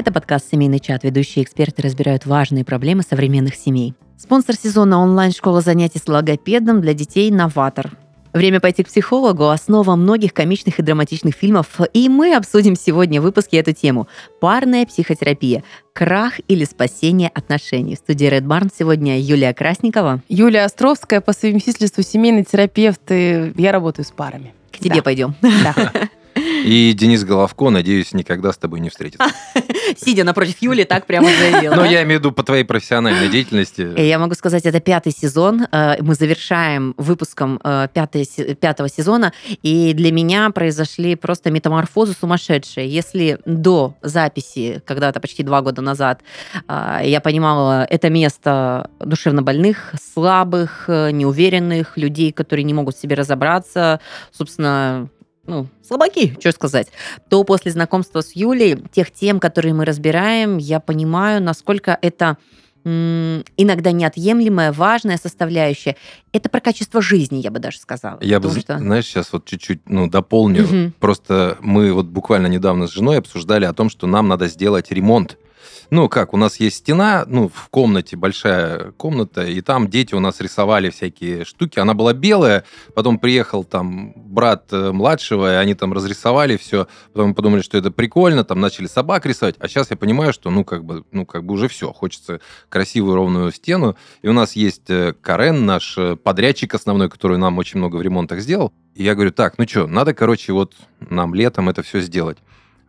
Это подкаст «Семейный чат». Ведущие эксперты разбирают важные проблемы современных семей. Спонсор сезона онлайн-школа занятий с логопедом для детей «Новатор». Время пойти к психологу – основа многих комичных и драматичных фильмов, и мы обсудим сегодня в выпуске эту тему. Парная психотерапия. Крах или спасение отношений. В студии Red Barn сегодня Юлия Красникова. Юлия Островская, по совместительству семейный терапевт, и я работаю с парами. К тебе Да. пойдем. Да. И Денис Головко, надеюсь, никогда с тобой не встретится. Сидя напротив Юли, так прямо заявила. Но я имею в виду по твоей профессиональной деятельности. Я могу сказать, это пятый сезон. Э, Мы завершаем выпуском э, пятого сезона. И для меня произошли просто метаморфозы сумасшедшие. Если до записи, когда-то почти два года назад, э, я понимала, это место душевнобольных, слабых, э, неуверенных, людей, которые не могут в себе разобраться, собственно, ну, слабаки, что сказать, то после знакомства с Юлей, тех тем, которые мы разбираем, я понимаю, насколько это иногда неотъемлемая, важная составляющая. Это про качество жизни, я бы даже сказала. Я бы, что- знаешь, сейчас вот чуть-чуть ну, дополню. Мгм. Просто мы вот буквально недавно с женой обсуждали о том, что нам надо сделать ремонт. Ну, как, у нас есть стена, ну, в комнате, большая комната, и там дети у нас рисовали всякие штуки. Она была белая, потом приехал там брат э, младшего, и они там разрисовали все. Потом подумали, что это прикольно, там начали собак рисовать. А сейчас я понимаю, что, ну, как бы, ну, как бы уже все. Хочется красивую ровную стену. И у нас есть э, Карен, наш э, подрядчик основной, который нам очень много в ремонтах сделал. И я говорю, так, ну что, надо, короче, вот нам летом это все сделать.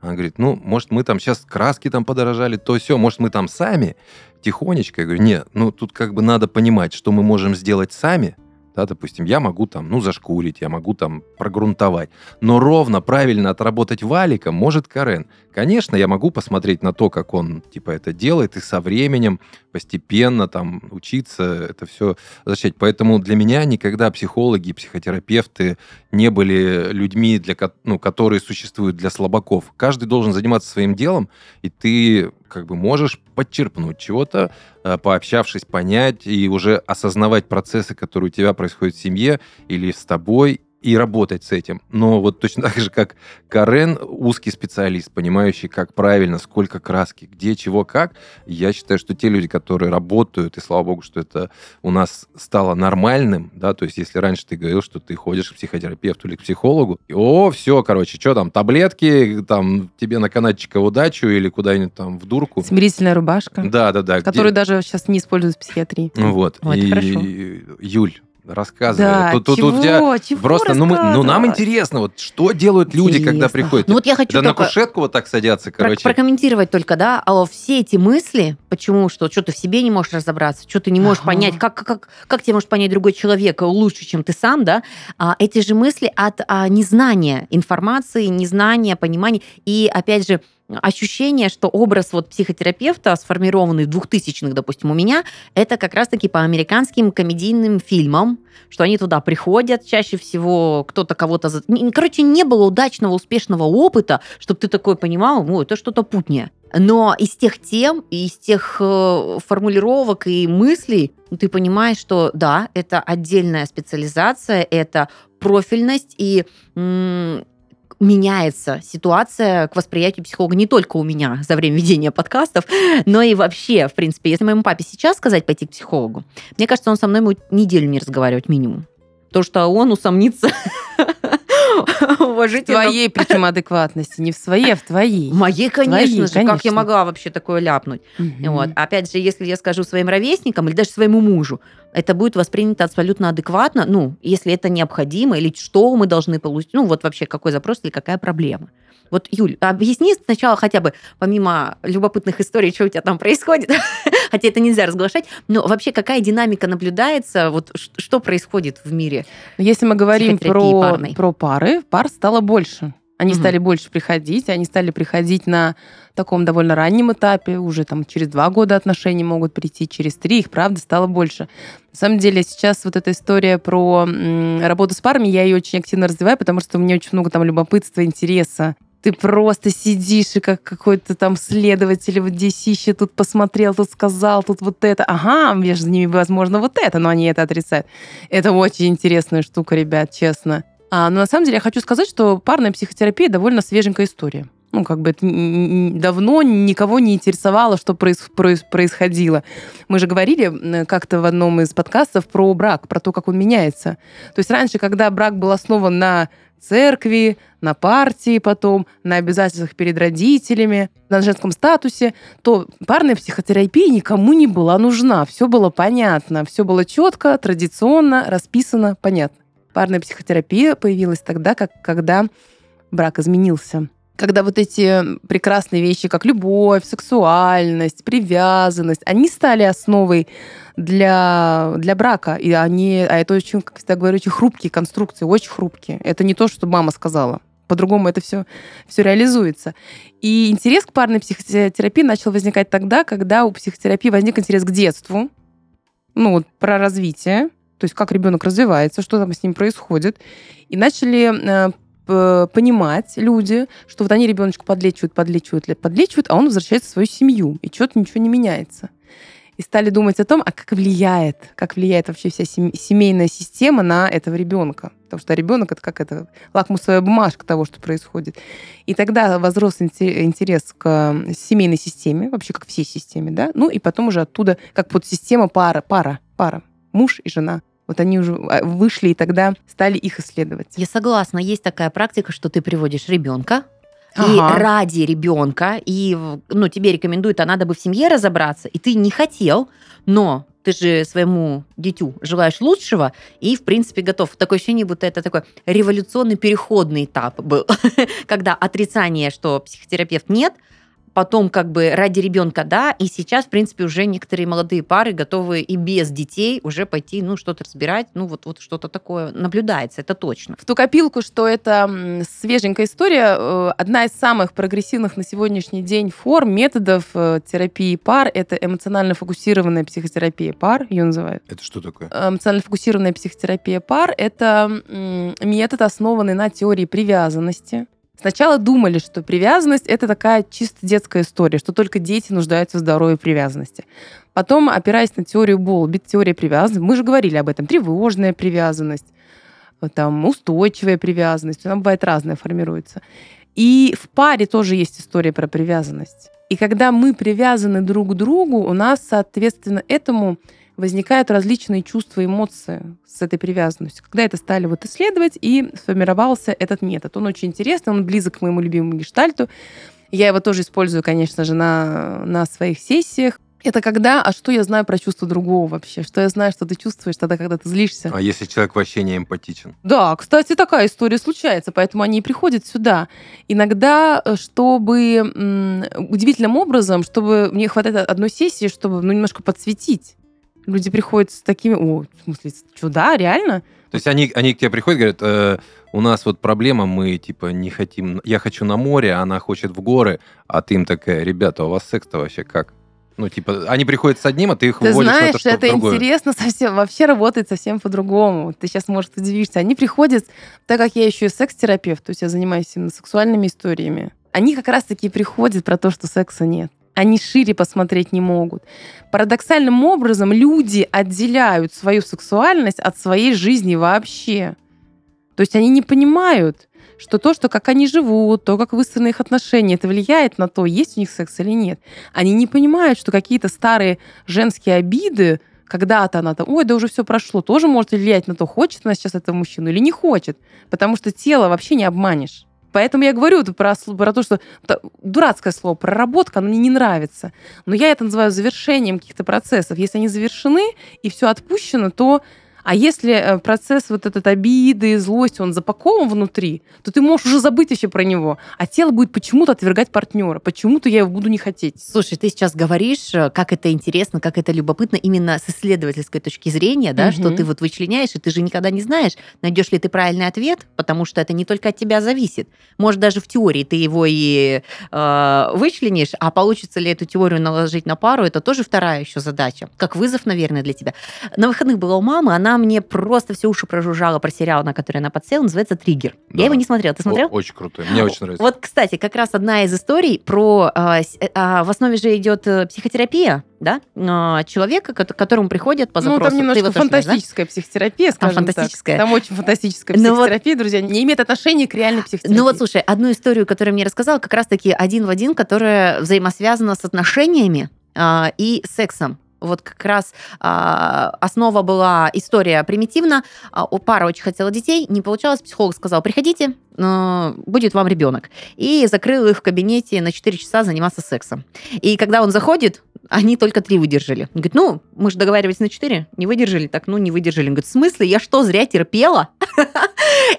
Она говорит, ну, может, мы там сейчас краски там подорожали, то все, может, мы там сами тихонечко. Я говорю, нет, ну, тут как бы надо понимать, что мы можем сделать сами. Да, допустим, я могу там, ну, зашкурить, я могу там прогрунтовать. Но ровно правильно отработать валиком может Карен. Конечно, я могу посмотреть на то, как он, типа, это делает, и со временем постепенно там учиться это все защищать. Поэтому для меня никогда психологи психотерапевты не были людьми, для, ну, которые существуют для слабаков. Каждый должен заниматься своим делом, и ты как бы можешь подчерпнуть чего-то, э, пообщавшись, понять и уже осознавать процессы, которые у тебя происходят в семье или с тобой, и работать с этим. Но вот точно так же, как Карен, узкий специалист, понимающий, как правильно, сколько краски, где, чего, как, я считаю, что те люди, которые работают, и слава богу, что это у нас стало нормальным, да, то есть если раньше ты говорил, что ты ходишь к психотерапевту или к психологу, и, о, все, короче, что там, таблетки, там, тебе на канатчика удачу или куда-нибудь там в дурку. Смирительная рубашка, Да, да, да. где- которую даже сейчас не используют в психиатрии. Ну Вот. Ой, это и, хорошо. Юль, рассказывай. Да, Тут- чего? тут Чего Просто, ну, мы- ну, нам интересно, вот что делают люди, когда Интересно. приходят. Ну вот я хочу да на кушетку вот так садятся, короче. прокомментировать только, да, а все эти мысли, почему, что, что ты в себе не можешь разобраться, что ты не можешь Ага. понять, как, как, как, как тебе может понять другой человек лучше, чем ты сам, да, а, эти же мысли от а, незнания информации, незнания, понимания, и, опять же, ощущение, что образ вот психотерапевта, сформированный в 2000-х, допустим, у меня, это как раз-таки по американским комедийным фильмам, что они туда приходят, чаще всего кто-то кого-то... за- Короче, не было удачного, успешного опыта, чтобы ты такой понимал, ну, это что-то путнее. Но из тех тем, из тех э, формулировок и мыслей ты понимаешь, что да, это отдельная специализация, это профильность, и м, меняется ситуация к восприятию психолога не только у меня за время ведения подкастов, но и вообще, в принципе. Если моему папе сейчас сказать пойти к психологу, мне кажется, он со мной будет неделю не разговаривать минимум. То, что он усомнится В уважительно. твоей, причем, адекватности. Не в своей, а в твоей. Моей, конечно же. Как я могла вообще такое ляпнуть? Вот. Опять же, если я скажу своим ровесникам или даже своему мужу, это будет воспринято абсолютно адекватно, ну, если это необходимо, или что мы должны получить, ну, вот вообще какой запрос или какая проблема. Вот, Юль, объясни сначала хотя бы, помимо любопытных историй, что у тебя там происходит, хотя это нельзя разглашать, но вообще какая динамика наблюдается, вот что происходит в мире? Если мы говорим про, парной. про пары, пар стало больше. Они Мгм. стали больше приходить, они стали приходить на таком довольно раннем этапе, уже там через два года отношений могут прийти, через три, их, правда, стало больше. На самом деле сейчас вот эта история про м, работу с парами, я ее очень активно развиваю, потому что у меня очень много там любопытства, интереса. Ты просто сидишь и как какой-то там следователь вот здесь ищет, тут посмотрел, тут сказал, тут вот это. Ага, между ними, возможно, вот это, но они это отрицают. Это очень интересная штука, ребят, честно. А, но на самом деле я хочу сказать, что парная психотерапия довольно свеженькая история. Ну, как бы это давно никого не интересовало, что происходило. Мы же говорили как-то в одном из подкастов про брак, про то, как он меняется. То есть раньше, когда брак был основан на церкви, на партии потом, на обязательствах перед родителями, на женском статусе, то парная психотерапия никому не была нужна. Все было понятно, все было четко, традиционно, расписано, понятно. Парная психотерапия появилась тогда, как, когда брак изменился когда вот эти прекрасные вещи, как любовь, сексуальность, привязанность, они стали основой для, для брака. И они, а это очень, как всегда говорю, очень хрупкие конструкции, очень хрупкие. Это не то, что мама сказала. По-другому это все, все реализуется. И интерес к парной психотерапии начал возникать тогда, когда у психотерапии возник интерес к детству, ну, вот про развитие, то есть как ребенок развивается, что там с ним происходит. И начали э, понимать люди, что вот они ребеночку подлечивают, подлечивают, подлечивают, а он возвращается в свою семью, и что-то ничего не меняется. И стали думать о том, а как влияет, как влияет вообще вся семейная система на этого ребенка. Потому что ребенок это как это лакмусовая бумажка того, что происходит. И тогда возрос интерес к семейной системе, вообще как всей системе, да. Ну и потом уже оттуда как подсистема пара, пара, пара, муж и жена. Вот они уже а, вышли и тогда стали их исследовать. Я согласна, есть такая практика, что ты приводишь ребенка, и ага. ради ребенка, и ну, тебе рекомендуют, а надо бы в семье разобраться, и ты не хотел, но ты же своему дитю желаешь лучшего, и, в принципе, готов. Такое ощущение, будто это такой революционный переходный этап был, когда отрицание, что психотерапевт нет, потом как бы ради ребенка, да, и сейчас, в принципе, уже некоторые молодые пары готовы и без детей уже пойти, ну, что-то разбирать, ну, вот, вот что-то такое наблюдается, это точно. В ту копилку, что это свеженькая история, э, одна из самых прогрессивных на сегодняшний день форм, методов э, терапии пар, это эмоционально фокусированная психотерапия пар, ее называют. Это что такое? Эмоционально фокусированная психотерапия пар, это метод, основанный на теории привязанности, Сначала думали, что привязанность это такая чисто детская история, что только дети нуждаются в здоровой привязанности. Потом, опираясь на теорию Болбит, теория привязанности, мы же говорили об этом, тревожная привязанность, там, устойчивая привязанность, она бывает разная, формируется. И в паре тоже есть история про привязанность. И когда мы привязаны друг к другу, у нас, соответственно, этому возникают различные чувства эмоции с этой привязанностью. Когда это стали вот исследовать, и сформировался этот метод. Он очень интересный, он близок к моему любимому гештальту. Я его тоже использую, конечно же, на, на своих сессиях. Это когда, а что я знаю про чувство другого вообще? Что я знаю, что ты чувствуешь тогда, когда ты злишься? А если человек вообще не эмпатичен? Да, кстати, такая история случается, поэтому они и приходят сюда. Иногда, э, чтобы удивительным образом, чтобы мне хватает одной сессии, чтобы ну, немножко подсветить Люди приходят с такими, о, в смысле, что, да, реально? То есть они, они к тебе приходят и говорят, э, у нас вот проблема, мы типа не хотим, я хочу на море, она хочет в горы, а ты им такая, ребята, у вас секс-то вообще как? Ну, типа, они приходят с одним, а ты их ты выводишь знаешь, на то, это другое. интересно совсем, вообще работает совсем по-другому. Ты сейчас, может, удивишься. Они приходят, так как я еще и секс-терапевт, то есть я занимаюсь именно сексуальными историями, они как раз-таки приходят про то, что секса нет они шире посмотреть не могут. Парадоксальным образом люди отделяют свою сексуальность от своей жизни вообще. То есть они не понимают, что то, что как они живут, то, как выстроены их отношения, это влияет на то, есть у них секс или нет. Они не понимают, что какие-то старые женские обиды, когда-то она там, ой, да уже все прошло, тоже может влиять на то, хочет она сейчас этого мужчину или не хочет. Потому что тело вообще не обманешь. Поэтому я говорю про, про то, что дурацкое слово проработка, оно мне не нравится. Но я это называю завершением каких-то процессов. Если они завершены и все отпущено, то а если э, процесс вот этот обиды, злости, он запакован внутри, то ты можешь уже забыть еще про него. А тело будет почему-то отвергать партнера. Почему-то я его буду не хотеть. Слушай, ты сейчас говоришь, э, как это интересно, как это любопытно именно с исследовательской точки зрения, да, угу. что ты вот вычленяешь, и ты же никогда не знаешь, найдешь ли ты правильный ответ, потому что это не только от тебя зависит. Может, даже в теории ты его и э, вычленишь, а получится ли эту теорию наложить на пару, это тоже вторая еще задача. Как вызов, наверное, для тебя. На выходных была у мамы, она она мне просто все уши прожужжала про сериал, на который она подсела, называется «Триггер». Да. Я его не смотрела. Ты смотрел? О- очень крутой. Мне очень нравится. Вот, кстати, как раз одна из историй про... а, с- а, в основе же идет э, психотерапия, да? А, человека, к которому приходят по Ну, запросу. там Ты немножко его тоже знаешь, да? фантастическая психотерапия, скажем фантастическая. так. Там очень фантастическая Ну вот- психотерапия, друзья, не имеет отношения к реальной психотерапии. Ну вот, слушай, одну историю, которую мне рассказала, как раз-таки один в один, которая взаимосвязана с отношениями и сексом. Вот как раз а, основа была история примитивна. А, у пара очень хотела детей, не получалось. Психолог сказал, приходите, э, будет вам ребенок. И закрыл их в кабинете на 4 часа заниматься сексом. И когда он заходит, они только три выдержали. Он говорит, ну, мы же договаривались на 4, не выдержали, так, ну, не выдержали. Он говорит, в смысле, я что, зря терпела?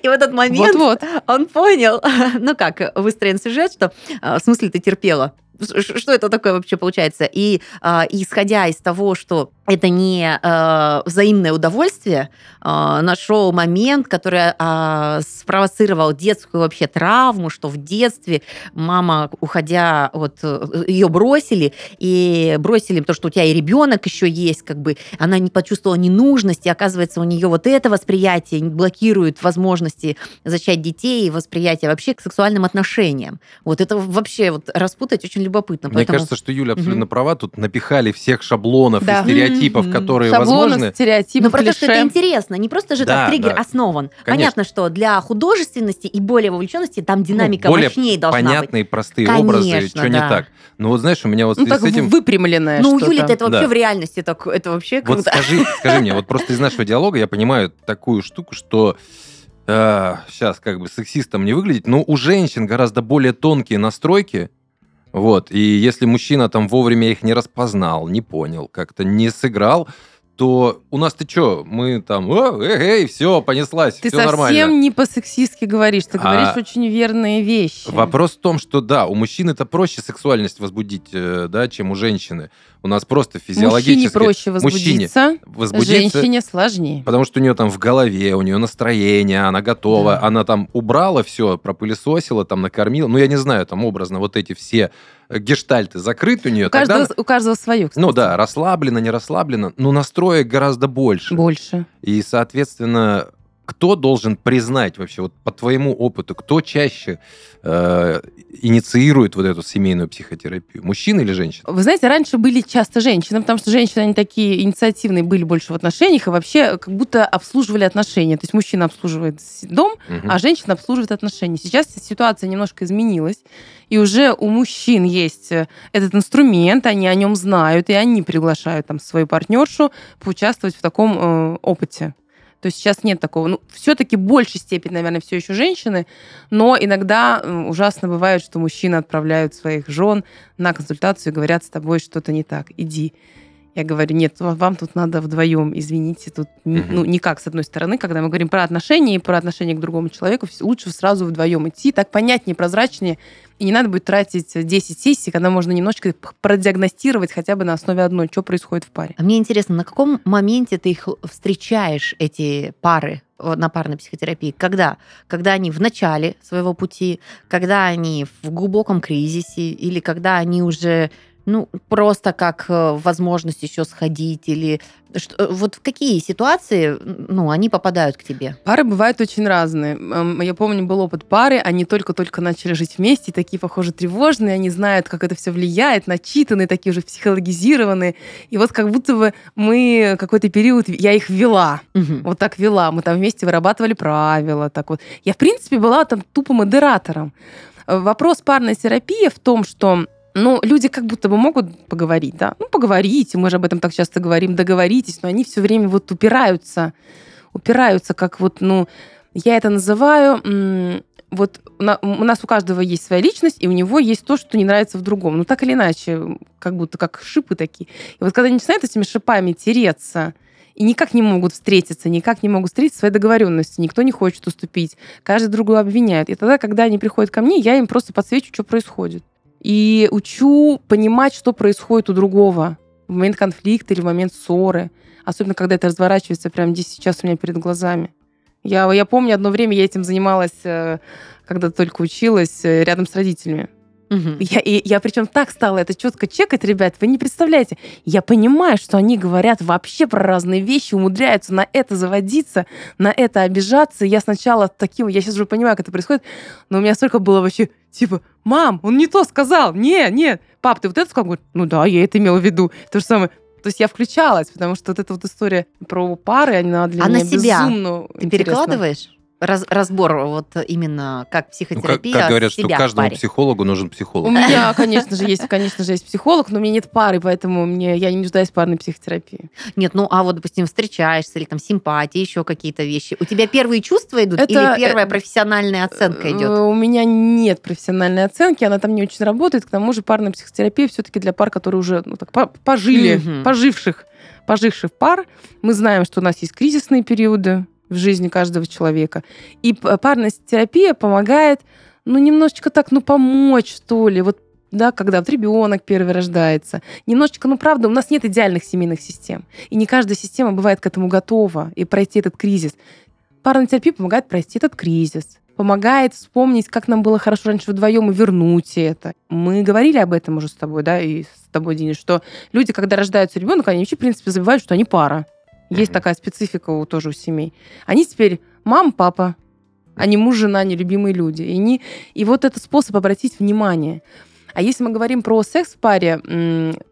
И в этот момент он понял, ну как, выстроен сюжет, что а, в смысле ты терпела. Что это такое вообще получается? И а, исходя из того, что это не а, взаимное удовольствие, а, нашел момент, который а, спровоцировал детскую вообще травму, что в детстве мама, уходя, вот ее бросили, и бросили, потому что у тебя и ребенок еще есть, как бы она не почувствовала ненужности, оказывается, у нее вот это восприятие блокирует возможности зачать детей и восприятие вообще к сексуальным отношениям. Вот это вообще вот распутать очень любопытно. Мне Поэтому кажется, что Юля абсолютно Мгм. права. Тут напихали всех шаблонов Да. и стереотипов, Мгм. которые Шаблонов, возможны. стереотипов, ну, потому что это интересно. Не просто же Да, так триггер да. основан. Конечно. Понятно, что для художественности и более вовлеченности там динамика более мощнее должна быть. Понятные, простые Конечно, образы, что не да. так. Ну вот знаешь, у меня вот Ну, с этим... выпрямленное Ну, у. Юли это вообще Да. в реальности так, это вообще Вот круто. скажи, скажи мне, вот просто из нашего диалога я понимаю такую штуку, что сейчас как бы сексистом не выглядеть, но у женщин гораздо более тонкие настройки, вот, и если мужчина там вовремя их не распознал, не понял, как-то не сыграл, то у нас ты что, мы там, о, эй, все, понеслась, Ты все совсем нормально. не по-сексистски говоришь, ты А- говоришь очень верные вещи. Вопрос в том, что да, у мужчин это проще сексуальность возбудить, э, да, чем у женщины. У нас просто физиологически Мужчине проще мужчине возбудиться, возбудиться, женщине сложнее. Потому что у нее там в голове, у нее настроение, она готова, Да. она там убрала все, пропылесосила, там накормила. Ну, я не знаю, там образно вот эти все гештальты закрыты у нее. У каждого, у каждого свое, кстати. ну да, расслаблено, не расслаблено, но настроек гораздо больше. Больше. И, соответственно, кто должен признать вообще, вот по твоему опыту, кто чаще э, инициирует вот эту семейную психотерапию? Мужчина или женщина? Вы знаете, раньше были часто женщины, потому что женщины, они такие инициативные были больше в отношениях, и вообще как будто обслуживали отношения. То есть мужчина обслуживает дом, Мгм. а женщина обслуживает отношения. Сейчас ситуация немножко изменилась, и уже у мужчин есть э, этот инструмент, они о нем знают, и они приглашают там свою партнершу поучаствовать в таком э, опыте. То есть сейчас нет такого. Ну, все-таки большей степени, наверное, все еще женщины, но иногда ужасно бывает, что мужчины отправляют своих жен на консультацию и говорят, с тобой что-то не так, иди. Я говорю, нет, ва- вам тут надо вдвоем, извините, тут Мгм. ну, никак с одной стороны, когда мы говорим про отношения и про отношение к другому человеку, лучше сразу вдвоем идти, так понятнее, прозрачнее, и не надо будет тратить 10 сессий, когда можно немножечко продиагностировать хотя бы на основе одной, что происходит в паре. А Мне интересно, на каком моменте ты их встречаешь, эти пары на парной психотерапии? Когда? Когда они в начале своего пути, когда они в глубоком кризисе, или когда они уже ну, просто как э, возможность еще сходить, или что- э, вот в какие ситуации, ну, они попадают к тебе? Пары бывают очень разные. Я помню, был опыт пары, они только-только начали жить вместе, такие, похоже, тревожные, они знают, как это все влияет, начитанные, такие уже психологизированные. И вот как будто бы мы какой-то период, я их вела, Мгм. вот так вела. Мы там вместе вырабатывали правила. Так вот. Я, в принципе, была там тупо модератором. Вопрос парной терапии в том, что ну, люди как будто бы могут поговорить, да? Ну, поговорите, мы же об этом так часто говорим, договоритесь, но они все время вот упираются, упираются, как вот, ну, я это называю, вот у нас у каждого есть своя личность, и у него есть то, что не нравится в другом. Ну, так или иначе, как будто как шипы такие. И вот когда они начинают этими шипами тереться, и никак не могут встретиться, никак не могут встретить свои договоренности, никто не хочет уступить, каждый другого обвиняет. И тогда, когда они приходят ко мне, я им просто подсвечу, что происходит. И учу понимать, что происходит у другого в момент конфликта или в момент ссоры. Особенно, когда это разворачивается прямо здесь сейчас у меня перед глазами. Я, я помню, одно время я этим занималась, э, когда только училась, э, рядом с родителями. Я, и, я причем так стала это четко чекать, ребят, вы не представляете. Я понимаю, что они говорят вообще про разные вещи, умудряются на это заводиться, на это обижаться. Я сначала таким, я сейчас уже понимаю, как это происходит, но у меня столько было вообще, типа, мам, он не то сказал, не, нет, пап, ты вот это сказал? Говорит, ну да, я это имела в виду. То же самое. То есть я включалась, потому что вот эта вот история про пары, она для А на меня себя безумно Ты интересна. перекладываешь? Раз- разбор вот именно как Ну, как, психотерапия как говорят, что себя в каждому паре. психологу нужен психолог. У меня, конечно же, есть, конечно же, есть психолог, но у меня нет пары, поэтому мне, я не нуждаюсь в парной психотерапии. Нет, ну а вот, допустим, встречаешься или там симпатия, еще какие-то вещи. У тебя первые чувства идут Это, или первая э, профессиональная оценка Э, идет? У меня нет профессиональной оценки, она там не очень работает. К тому же парная психотерапия все-таки для пар, которые уже ну, так, по- пожили, Мгм. поживших, поживших пар. Мы знаем, что у нас есть кризисные периоды в жизни каждого человека. И п- парная терапия помогает, ну, немножечко так, ну, помочь, что ли. Вот да, когда вот ребенок первый рождается. Немножечко, ну, правда, у нас нет идеальных семейных систем. И не каждая система бывает к этому готова и пройти этот кризис. Парная терапия помогает пройти этот кризис, помогает вспомнить, как нам было хорошо раньше вдвоем и вернуть это. Мы говорили об этом уже с тобой, да, и с тобой, Денис, что люди, когда рождается ребенок, они вообще, в принципе, забывают, что они пара. Есть Мгм. такая специфика у, тоже у семей. Они теперь мама, папа, а не муж, жена, не любимые люди. И, не, и вот это способ обратить внимание. А если мы говорим про секс в паре,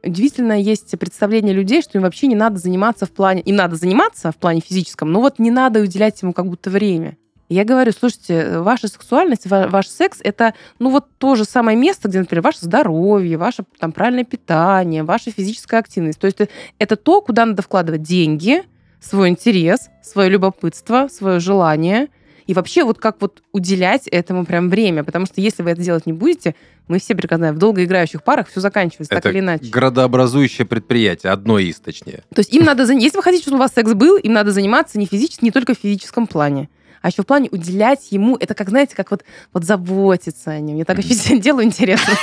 удивительно есть представление людей, что им вообще не надо заниматься в плане... Им надо заниматься в плане физическом, но вот не надо уделять ему как будто время. Я говорю, слушайте, ваша сексуальность, ва- ваш секс это, ну вот то же самое место, где, например, ваше здоровье, ваше там правильное питание, ваша физическая активность. То есть это, это то, куда надо вкладывать деньги, свой интерес, свое любопытство, свое желание. И вообще вот как вот уделять этому прям время. Потому что если вы это делать не будете, мы все прекрасно знаем, в долгоиграющих парах все заканчивается так Это или иначе. градообразующее предприятие, одно из, точнее. То есть им надо, если вы хотите, чтобы у вас секс был, им надо заниматься не физически, не только в физическом плане, а еще в плане уделять ему, это как, знаете, как вот, вот заботиться о нем. Я так еще делаю интересно.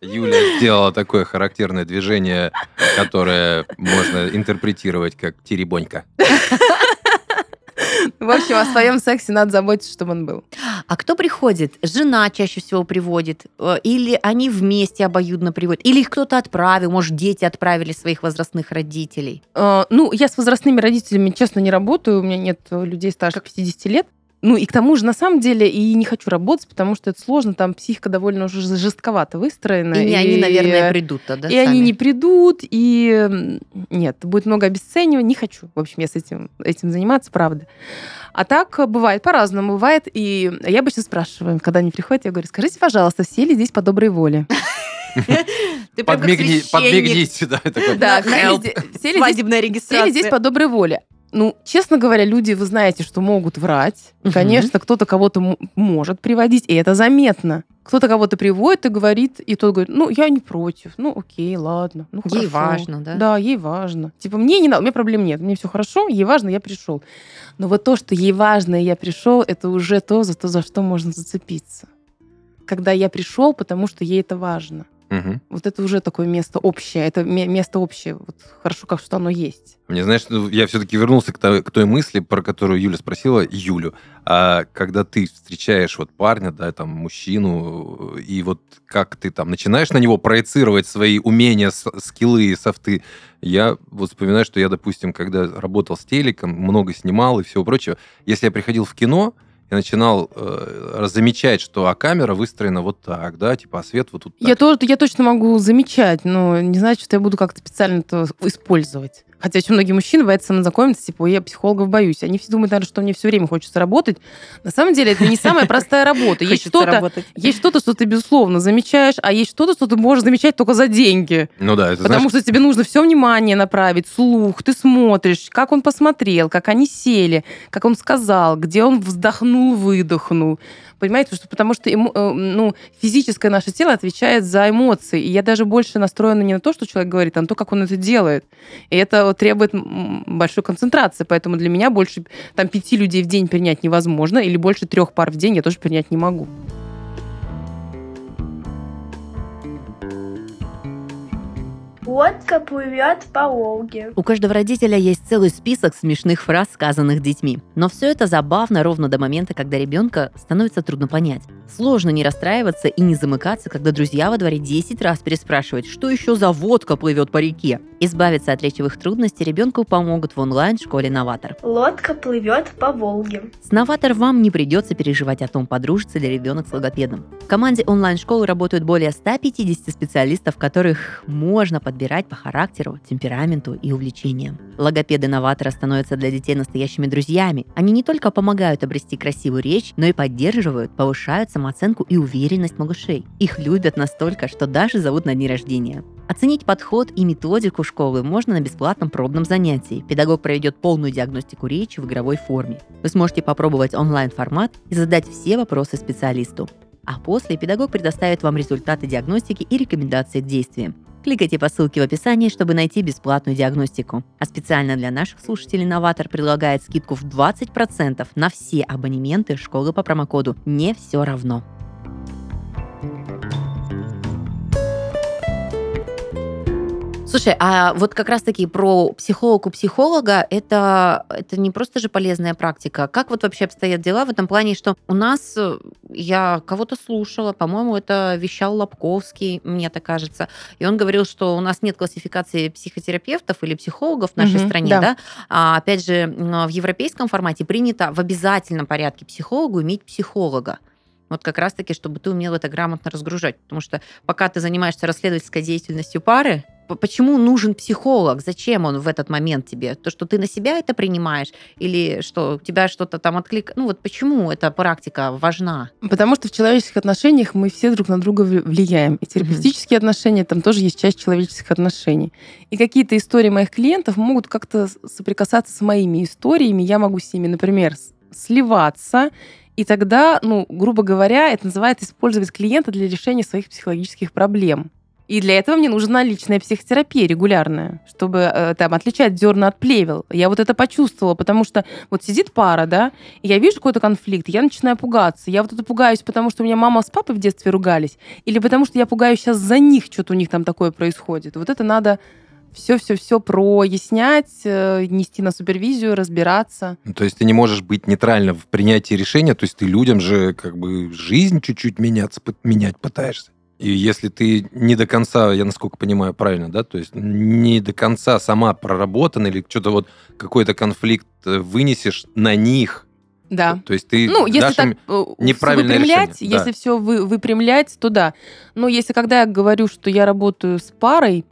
Юля сделала такое характерное движение, которое можно интерпретировать как теребонька. В общем, о своем сексе надо заботиться, чтобы он был. А кто приходит? Жена чаще всего приводит? Э, Или они вместе обоюдно приводят? Или их кто-то отправил? Может, дети отправили своих возрастных родителей? Э, Ну, я с возрастными родителями, честно, не работаю. У меня нет э, людей старше 50 лет. Ну, и к тому же, на самом деле, и не хочу работать, потому что это сложно, там психика довольно уже жестковато выстроена. И не они, наверное, и придут-то, да, и они сами? не придут, и нет, будет много обесценивания, не хочу. В общем, я с этим, этим заниматься, правда. А так э, бывает по-разному. Бывает, и я обычно спрашиваю, когда они приходят, я говорю, скажите, пожалуйста, все ли здесь по доброй воле? Ты Подмигни, подмигните, да. такой. Да, help. здесь- все ли здесь Свадебная все ли регистрация. здесь по доброй воле? Ну, честно говоря, люди, вы знаете, что могут врать. Мгм. конечно, кто-то кого-то может приводить, и это заметно. Кто-то кого-то приводит и говорит, и тот говорит, ну, я не против, ну, окей, ладно. Ну, Ей хорошо». важно, да? Да, ей важно. Типа, мне не надо, у меня проблем нет, мне все хорошо, ей важно, я пришел. Но вот то, что ей важно, и я пришел, это уже то, за то, за что можно зацепиться. Когда я пришел, потому что ей это важно. Мгм. Вот это уже такое место общее, это ме- место общее. Вот хорошо, как что оно есть. Мне, знаешь, ну, я все-таки вернулся к той, к той мысли, про которую Юля спросила, Юлю. А когда ты встречаешь вот парня, да, там, мужчину, и вот как ты там начинаешь на него проецировать свои умения, скиллы софты, я вот вспоминаю, что я, допустим, когда работал с телеком, много снимал и всего прочего, если я приходил в кино, я начинал э, замечать, что а камера выстроена вот так, да, типа, а свет вот тут так. Я, тоже, я точно могу замечать, но не значит, что я буду как-то специально это использовать. Хотя очень многие мужчины боятся со мной знакомиться, типа, «Ой, я психологов боюсь. Они все думают, наверное, что мне все время хочется работать. На самом деле это не самая простая работа. Есть что-то, есть что-то, что ты, безусловно, замечаешь, а есть что-то, что ты можешь замечать только за деньги. Ну да, это Потому знаешь, что тебе нужно все внимание направить, слух, ты смотришь, как он посмотрел, как они сели, как он сказал, где он вздохнул, выдохнул. Понимаете, что, потому что эмо- ну, физическое наше тело отвечает за эмоции. И я даже больше настроена не на то, что человек говорит, а на то, как он это делает. И это вот требует большой концентрации. Поэтому для меня больше там, пяти людей в день принять невозможно, или больше трех пар в день я тоже принять не могу. Лодка плывет по Волге. У каждого родителя есть целый список смешных фраз, сказанных детьми. Но все это забавно ровно до момента, когда ребенка становится трудно понять. Сложно не расстраиваться и не замыкаться, когда друзья во дворе 10 раз переспрашивают, что еще за водка плывет по реке. Избавиться от речевых трудностей ребенку помогут в онлайн-школе «Новатор». Лодка плывет по Волге. С «Новатор» вам не придется переживать о том, подружится ли ребенок с логопедом. В команде онлайн-школы работают более 150 специалистов, которых можно подбирать по характеру, темпераменту и увлечениям. Логопеды-новаторы становятся для детей настоящими друзьями. Они не только помогают обрести красивую речь, но и поддерживают, повышают самооценку и уверенность малышей. Их любят настолько, что даже зовут на дни рождения. Оценить подход и методику школы можно на бесплатном пробном занятии. Педагог проведет полную диагностику речи в игровой форме. Вы сможете попробовать онлайн-формат и задать все вопросы специалисту. А после педагог предоставит вам результаты диагностики и рекомендации к действиям. Кликайте по ссылке в описании, чтобы найти бесплатную диагностику. А специально для наших слушателей «Новатор» предлагает скидку в 20% на все абонементы школы по промокоду «Не все равно». Слушай, а вот как раз-таки про психолог у психолога это, это не просто же полезная практика. Как вот вообще обстоят дела в этом плане, что у нас, э, я кого-то слушала, по-моему, это вещал Лобковский, мне так кажется, и он говорил, что у нас нет классификации психотерапевтов или психологов в нашей угу, стране, да. да? А, опять же, в европейском формате принято в обязательном порядке психологу иметь психолога. Вот как раз-таки, чтобы ты умел это грамотно разгружать. Потому что пока ты занимаешься расследовательской деятельностью пары, почему нужен психолог? Зачем он в этот момент тебе? То, что ты на себя это принимаешь? Или что у тебя что-то там отклик... Ну вот почему эта практика важна? Потому что в человеческих отношениях мы все друг на друга влияем. И терапевтические mm-hmm. отношения, там тоже есть часть человеческих отношений. И какие-то истории моих клиентов могут как-то соприкасаться с моими историями. Я могу с ними, например, сливаться и тогда, ну, грубо говоря, это называется использовать клиента для решения своих психологических проблем. И для этого мне нужна личная психотерапия регулярная, чтобы э, там отличать зерна от плевел. Я вот это почувствовала, потому что вот сидит пара, да, и я вижу какой-то конфликт, я начинаю пугаться. Я вот это пугаюсь, потому что у меня мама с папой в детстве ругались, или потому что я пугаюсь сейчас за них, что-то у них там такое происходит. Вот это надо все-все-все прояснять, э, нести на супервизию, разбираться. Ну, то есть ты не можешь быть нейтрально в принятии решения, то есть ты людям же как бы жизнь чуть-чуть меняться, менять пытаешься. И если ты не до конца, я насколько понимаю правильно, да, то есть не до конца сама проработана или что-то вот какой-то конфликт э, вынесешь на них, да. То, есть ты ну, если так э, неправильное выпрямлять, решение. если да. все вы, выпрямлять, то да. Но если когда я говорю, что я работаю с парой,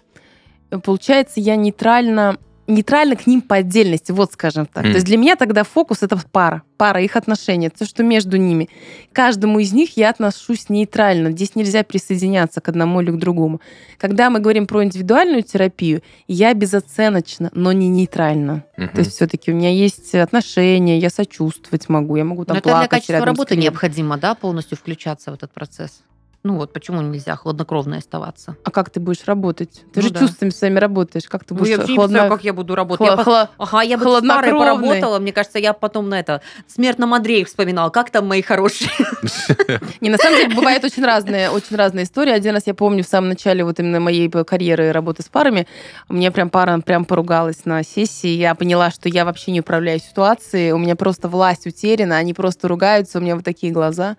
получается, я нейтрально нейтрально к ним по отдельности, вот скажем так. Mm. То есть для меня тогда фокус это пара, пара, их отношения, то, что между ними. Каждому из них я отношусь нейтрально. Здесь нельзя присоединяться к одному или к другому. Когда мы говорим про индивидуальную терапию, я безоценочно, но не нейтрально. Mm-hmm. То есть все-таки у меня есть отношения, я сочувствовать могу, я могу там но плакать. Это для качества работы необходимо, да, полностью включаться в этот процесс. Ну вот почему нельзя хладнокровно оставаться? А как ты будешь работать? Ты ну, же да. чувствами своими работаешь. Как ты будешь ну, я хладно... не знаю, как я буду работать. Хла... Я по... Ага, я бы с парой поработала. Мне кажется, я потом на это смертном Андрей вспоминал. Как там мои хорошие? Не, на самом деле, бывают очень разные, очень разные истории. Один раз я помню в самом начале вот именно моей карьеры работы с парами, мне прям пара прям поругалась на сессии. Я поняла, что я вообще не управляю ситуацией. У меня просто власть утеряна. Они просто ругаются. У меня вот такие глаза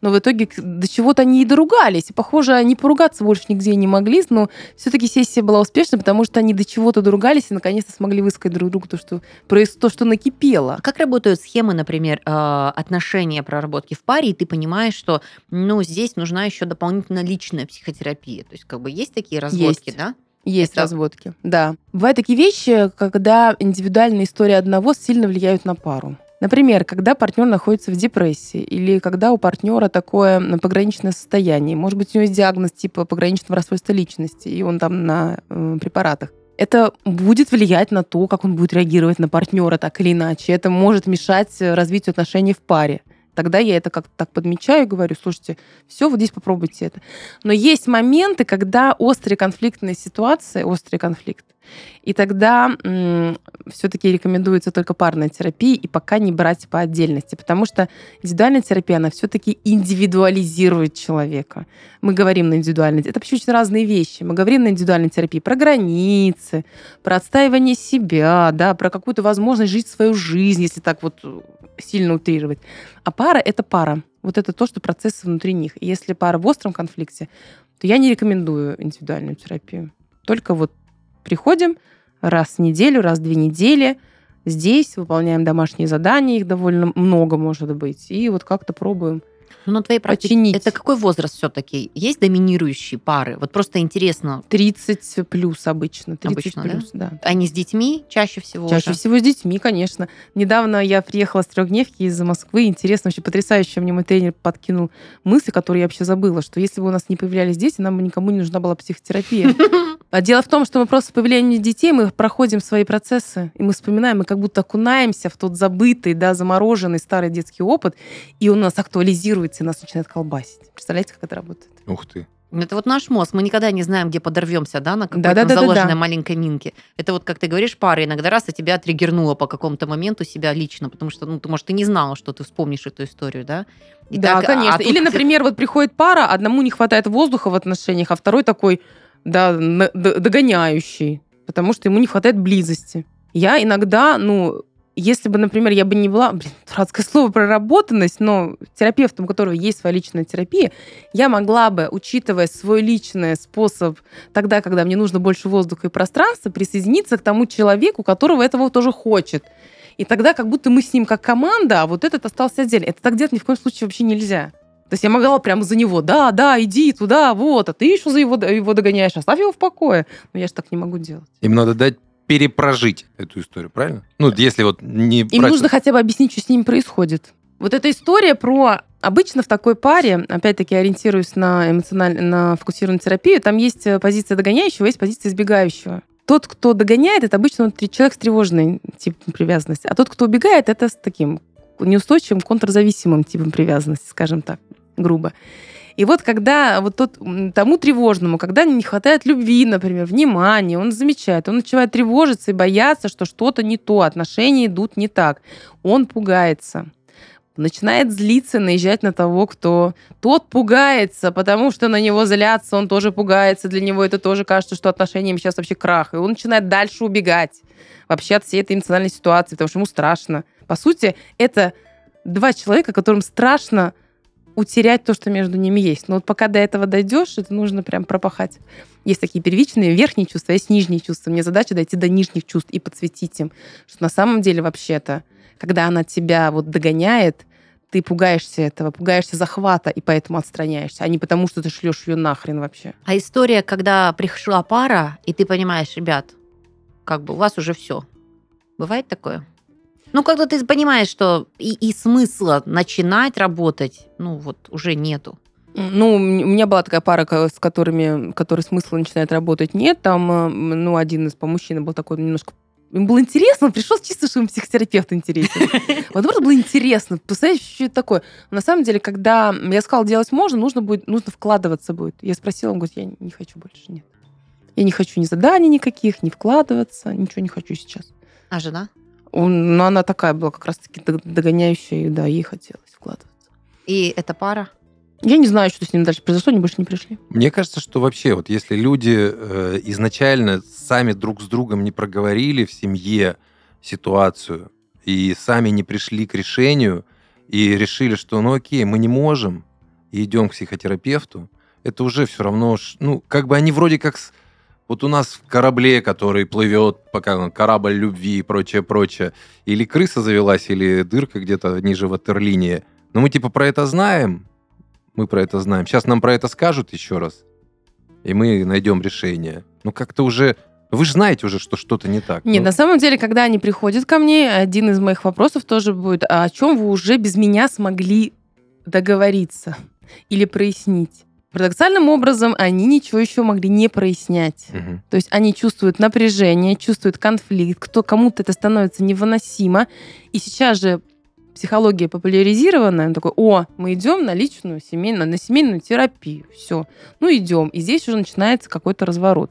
но в итоге до чего-то они и доругались. И, похоже, они поругаться больше нигде не могли, но все-таки сессия была успешна, потому что они до чего-то доругались и наконец-то смогли высказать друг другу то, что, то, что накипело. Как работают схемы, например, э, отношения проработки в паре, и ты понимаешь, что ну, здесь нужна еще дополнительно личная психотерапия? То есть как бы есть такие разводки, есть. да? Есть это... разводки, да. Бывают такие вещи, когда индивидуальная история одного сильно влияют на пару. Например, когда партнер находится в депрессии или когда у партнера такое пограничное состояние, может быть, у него есть диагноз типа пограничного расстройства личности, и он там на э, препаратах. Это будет влиять на то, как он будет реагировать на партнера так или иначе. Это может мешать развитию отношений в паре Тогда я это как-то так подмечаю и говорю, слушайте, все, вот здесь попробуйте это. Но есть моменты, когда острые конфликтные ситуации, острый конфликт, и тогда все-таки рекомендуется только парная терапия и пока не брать по отдельности, потому что индивидуальная терапия, она все-таки индивидуализирует человека. Мы говорим на индивидуальной... Это вообще очень разные вещи. Мы говорим на индивидуальной терапии про границы, про отстаивание себя, да, про какую-то возможность жить свою жизнь, если так вот сильно утрировать. А пара — это пара. Вот это то, что процессы внутри них. И если пара в остром конфликте, то я не рекомендую индивидуальную терапию. Только вот приходим раз в неделю, раз в две недели, здесь выполняем домашние задания, их довольно много может быть, и вот как-то пробуем ну, на твоей практике починить. это какой возраст все-таки? Есть доминирующие пары? Вот просто интересно. 30 плюс обычно. 30 Обычно, плюс, да? Они с детьми чаще всего Чаще уже? всего с детьми, конечно. Недавно я приехала с трехдневки из Москвы. Интересно, вообще потрясающе мне мой тренер подкинул мысль, которую я вообще забыла, что если бы у нас не появлялись дети, нам бы никому не нужна была психотерапия. А дело в том, что мы просто с появлением детей, мы проходим свои процессы, и мы вспоминаем, мы как будто окунаемся в тот забытый, да, замороженный старый детский опыт, и он у нас актуализируется, и нас начинает колбасить. Представляете, как это работает? Ух ты. Это вот наш мозг. Мы никогда не знаем, где подорвемся, да, на какой-то Да-да-да-да-да. заложенной маленькой минке. Это вот, как ты говоришь, пара иногда раз, и тебя триггернуло по какому-то моменту себя лично, потому что, ну, ты, может, ты не знала, что ты вспомнишь эту историю, да? И да, так, а конечно. тут Или, например, вот приходит пара, одному не хватает воздуха в отношениях, а второй такой, да, догоняющий, потому что ему не хватает близости. Я иногда, ну, если бы, например, я бы не была, блин, дурацкое слово проработанность, но терапевтом, у которого есть своя личная терапия, я могла бы, учитывая свой личный способ, тогда, когда мне нужно больше воздуха и пространства, присоединиться к тому человеку, которого этого тоже хочет. И тогда как будто мы с ним как команда, а вот этот остался отдельно. Это так делать ни в коем случае вообще нельзя. То есть я могла прямо за него, да, да, иди туда, вот, а ты еще за его, его догоняешь, оставь его в покое. Но я же так не могу делать. Им надо дать перепрожить эту историю, правильно? Ну, если вот не Им брать- нужно хотя бы объяснить, что с ними происходит. Вот эта история про... Обычно в такой паре, опять-таки ориентируясь на эмоционально, на фокусированную терапию, там есть э, позиция догоняющего, есть позиция избегающего. Тот, кто догоняет, это обычно человек с тревожной типом привязанности. А тот, кто убегает, это с таким неустойчивым, контрзависимым типом привязанности, скажем так, грубо. И вот когда вот тот, тому тревожному, когда не хватает любви, например, внимания, он замечает, он начинает тревожиться и бояться, что что-то не то, отношения идут не так. Он пугается начинает злиться, наезжать на того, кто... Тот пугается, потому что на него злятся, он тоже пугается, для него это тоже кажется, что отношениям сейчас вообще крах. И он начинает дальше убегать вообще от всей этой эмоциональной ситуации, потому что ему страшно. По сути, это два человека, которым страшно утерять то, что между ними есть. Но вот пока до этого дойдешь, это нужно прям пропахать. Есть такие первичные верхние чувства, есть нижние чувства. Мне задача дойти до нижних чувств и подсветить им, что на самом деле вообще-то, когда она тебя вот догоняет, ты пугаешься этого, пугаешься захвата и поэтому отстраняешься, а не потому, что ты шлешь ее нахрен вообще. А история, когда пришла пара, и ты понимаешь, ребят, как бы у вас уже все. Бывает такое? Ну, когда ты понимаешь, что и, и смысла начинать работать, ну, вот уже нету. Ну, у меня была такая пара, с которыми, который смысла начинает работать нет. Там, э, ну, один из по мужчины был такой немножко Им было интересно, он пришел чисто, что ему психотерапевт интересен. Вот просто было интересно. Представляешь, что это такое? На самом деле, когда я сказала, делать можно, нужно будет, нужно вкладываться будет. Я спросила, он говорит, я не хочу больше, нет. Я не хочу ни заданий никаких, ни вкладываться, ничего не хочу сейчас. А жена? Он, ну, она такая была как раз-таки дог- догоняющая, и да, ей хотелось вкладываться. И эта пара? Я не знаю, что с ним дальше произошло, они больше не пришли. Мне кажется, что вообще, вот если люди э, изначально сами друг с другом не проговорили в семье ситуацию и сами не пришли к решению и решили, что ну окей, мы не можем, и идем к психотерапевту, это уже все равно, ну, как бы они вроде как... Вот у нас в корабле, который плывет, пока корабль любви и прочее, прочее, или крыса завелась, или дырка где-то ниже ватерлинии. Но мы типа про это знаем, мы про это знаем. Сейчас нам про это скажут еще раз, и мы найдем решение. Ну, как-то уже... Вы же знаете уже, что что-то не так. Нет, Ну, на самом деле, когда они приходят ко мне, один из моих вопросов тоже будет, а о чем вы уже без меня смогли договориться или прояснить? Парадоксальным образом они ничего еще могли не прояснять. мгм. То есть они чувствуют напряжение, чувствуют конфликт, кто кому-то это становится невыносимо. И сейчас же психология популяризированная, он такой, о, мы идем на личную семейную, на семейную терапию, все, ну идем. И здесь уже начинается какой-то разворот.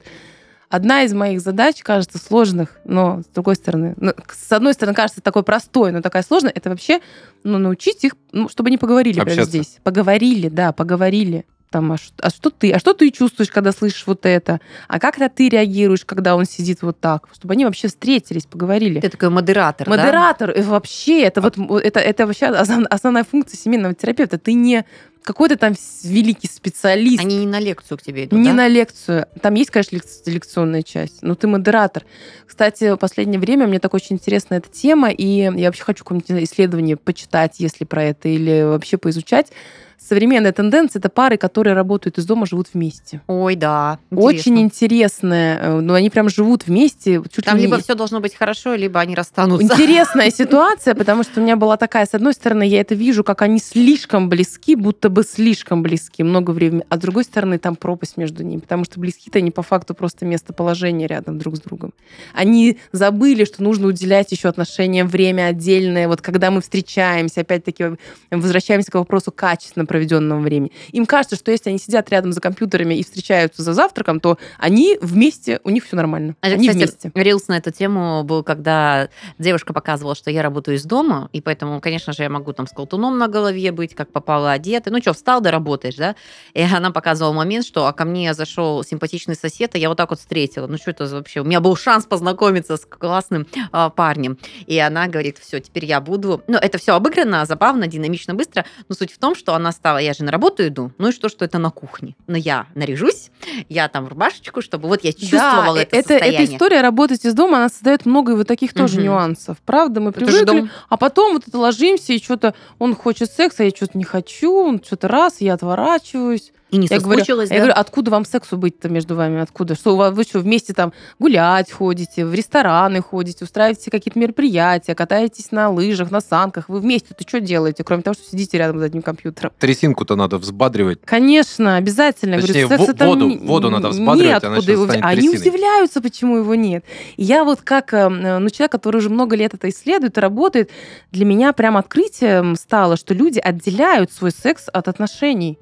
Одна из моих задач, кажется, сложных, но с другой стороны, ну, с одной стороны, кажется такой простой, но такая сложная, это вообще ну, научить их, ну, чтобы они поговорили прямо здесь. Поговорили, да, поговорили. Там, а, ш- а что ты? А что ты чувствуешь, когда слышишь вот это? А как это ты реагируешь, когда он сидит вот так? Чтобы они вообще встретились, поговорили. Ты такой модератор, да? Модератор, и вообще, это вот м- это, это вообще основ- основная функция семейного терапевта. Ты не какой-то там великий специалист, Они не на лекцию к тебе идут, не да? на лекцию. Там есть, конечно, лек- лекционная часть, но ты модератор. Кстати, в последнее время мне так очень интересна эта тема, и я вообще хочу какое-нибудь исследование почитать, если про это, или вообще поизучать. Современная тенденция — это пары, которые работают из дома, живут вместе. Ой, да. Очень интересно. интересная. э, Ну, они прям живут вместе. Чуть Там ли не- либо все должно быть хорошо, либо они расстанутся. Интересная ситуация, потому что у меня была такая, с одной стороны, я это вижу, как они слишком близки, будто бы слишком близки много времени, а с другой стороны, там пропасть между ними, потому что близки-то они по факту просто местоположение рядом друг с другом. Они забыли, что нужно уделять еще отношениям время отдельное, вот когда мы встречаемся, опять-таки возвращаемся к вопросу качественно проведенного времени. Им кажется, что если они сидят рядом за компьютерами и встречаются за завтраком, то они вместе, у них все нормально. А, они Кстати, вместе. рилс на эту тему был, когда девушка показывала, что я работаю из дома, и поэтому, конечно же, я могу там с колтуном на голове быть, как попало одета. Ну что, встал, да работаешь, да? И она показывала момент, что а ко мне зашел симпатичный сосед, и я вот так вот встретила. Ну что это вообще? У меня был шанс познакомиться с классным а, парнем. И она говорит, все, теперь я буду... Ну, это все обыграно, забавно, динамично, быстро. Но суть в том, что она стала... Я же на работу иду, ну и что, что это на кухне. Но я наряжусь, я там рубашечку, чтобы вот я чувствовала да, это, это, состояние. эта история работать из дома, она создает много вот таких тоже Мгм. нюансов. Правда, мы Это привыкли, а потом вот это ложимся, и что-то он хочет секса, я что-то не хочу, он что-то раз, я отворачиваюсь. И не Я говорю, соскучилась, я да? говорю, откуда вам сексу быть-то между вами? Откуда? Что у вас- вы что, вместе там гулять ходите, в рестораны ходите, устраиваете какие-то мероприятия, катаетесь на лыжах, на санках. Вы вместе-то что делаете, кроме того, что сидите рядом за одним компьютером? Трясинку-то надо взбадривать. Конечно, обязательно. Точнее, говорю, секса во- там воду- не- воду надо взбадривать, она неоткуда сейчас его станет взять. Они трясиной. удивляются, почему его нет. И я вот как э, ну, человек, который уже много лет это исследует и работает, для меня прям открытием стало, что люди отделяют свой секс от отношений.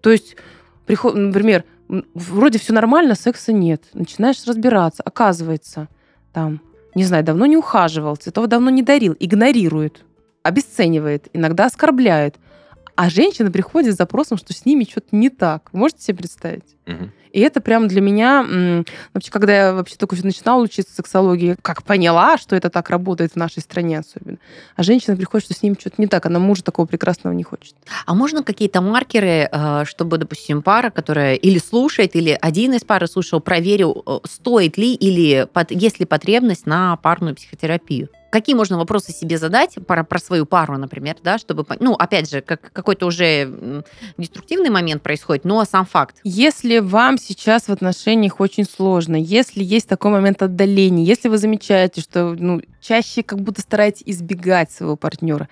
То есть, приход- например, вроде все нормально, секса нет. Начинаешь разбираться. Оказывается, там, не знаю, давно не ухаживал, цветов давно не дарил, игнорирует, обесценивает, иногда оскорбляет. А женщина приходит с запросом, что с ними что-то не так. Можете себе представить? Мгм. И это прям для меня, вообще, когда я вообще только начинала учиться сексологии, как поняла, что это так работает в нашей стране особенно. А женщина приходит, что с ним что-то не так, она мужа такого прекрасного не хочет. А можно какие-то маркеры, э, чтобы, допустим, пара, которая или слушает, или один из пары слушал, проверил, э, стоит ли или под- есть ли потребность на парную психотерапию? Какие можно вопросы себе задать про, про свою пару, например, да, чтобы, ну, опять же, как какой-то уже деструктивный момент происходит, но сам факт. Если вам сейчас в отношениях очень сложно, если есть такой момент отдаления, если вы замечаете, что ну, чаще как будто стараетесь избегать своего партнера,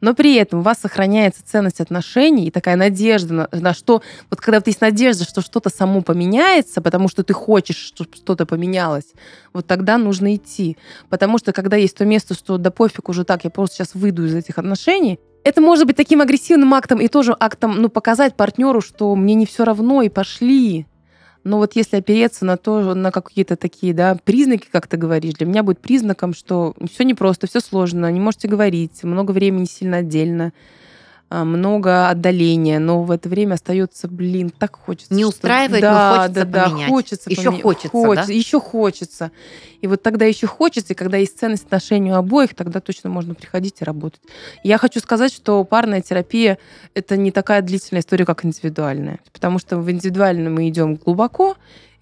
но при этом у вас сохраняется ценность отношений и такая надежда на, на что, вот когда вот есть надежда, что что-то само поменяется, потому что ты хочешь, чтобы что-то поменялось, вот тогда нужно идти. Потому что когда есть то место, что да пофиг уже так, я просто сейчас выйду из этих отношений, это может быть таким агрессивным актом и тоже актом, ну, показать партнеру, что мне не все равно, и пошли. Но вот если опереться на то, на какие-то такие, да, признаки, как ты говоришь, для меня будет признаком, что все непросто, все сложно, не можете говорить, много времени сильно отдельно, много отдаления, но в это время остается, блин, так хочется. Не что- устраивает, но да, хочется да, да, поменять. хочется Ещё поменять. хочется, да? Еще хочется. И вот тогда еще хочется, и когда есть ценность отношений у обоих, тогда точно можно приходить и работать. Я хочу сказать, что парная терапия — это не такая длительная история, как индивидуальная. Потому что в индивидуальном мы идем глубоко,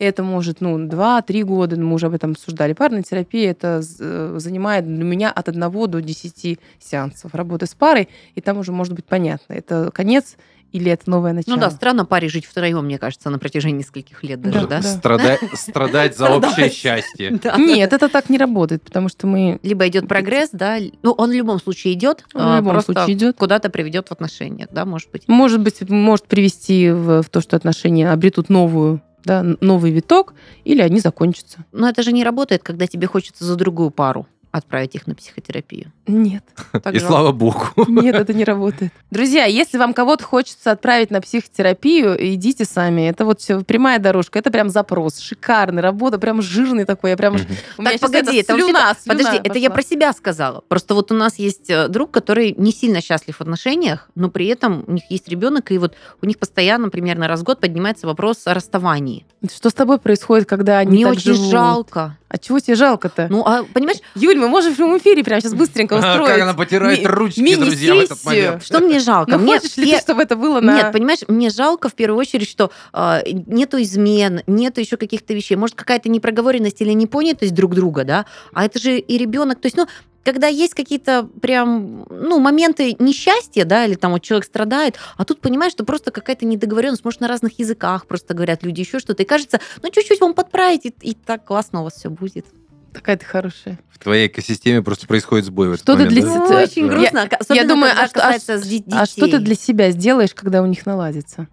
это может, ну, 2-3 года, мы уже об этом обсуждали. Парная терапия это э, занимает для меня от 1 до 10 сеансов работы с парой, и там уже может быть понятно, это конец или это новое начало. Ну да, странно паре жить втроем, мне кажется, на протяжении нескольких лет даже, да? Да, да. Страда- Страдать за общее счастье. Да. Нет, это так не работает, потому что мы Либо идет прогресс, да, ну он в любом случае идет, в а, любом просто случае идет. куда-то приведет в отношениях, да, может быть. Может быть, может привести в, в то, что отношения обретут новую, да, новый виток, или они закончатся. Но это же не работает, когда тебе хочется за другую пару. Отправить их на психотерапию. Нет. Так И жалко. слава богу. Нет, это не работает. Друзья, если вам кого-то хочется отправить на психотерапию, идите сами. Это вот все прямая дорожка. Это прям запрос. Шикарный, работа прям жирный такой. Я прям... Мгм. У меня Так, погоди, это слюна, слюна Подожди, это я пошла. про себя сказала. Просто вот у нас есть э, друг, который не сильно счастлив в отношениях, но при этом у них есть ребенок, и вот у них постоянно, примерно раз в год, поднимается вопрос о расставании. Что с тобой происходит, когда они Мне так очень живут? жалко. А чего тебе жалко-то? Ну, а понимаешь, Юль, мы можем в прямом эфире прямо сейчас быстренько устроить. Как она потирает ми- ручки, друзья, в этот мини-сессию. момент. что мне жалко? Ну, Мне хочешь ли ты, чтобы это было на... Нет, понимаешь, мне жалко в первую очередь, что э, нету измен, нету еще каких-то вещей. Может, какая-то непроговоренность или непонятость друг друга, да? А это же и ребенок. То есть, ну, когда есть какие-то прям, ну, моменты несчастья, да, или там вот человек страдает, а тут понимаешь, что просто какая-то недоговоренность, может, на разных языках просто говорят люди еще что-то, и кажется, ну, чуть-чуть вам подправить, и, и так классно у вас все будет. Такая ты хорошая. В твоей экосистеме просто происходит сбой в этот Что ты момент, для да? себя- Ну, очень Я- грустно. Особенно, я думаю, а что- а А что ты для себя сделаешь, когда у них наладится?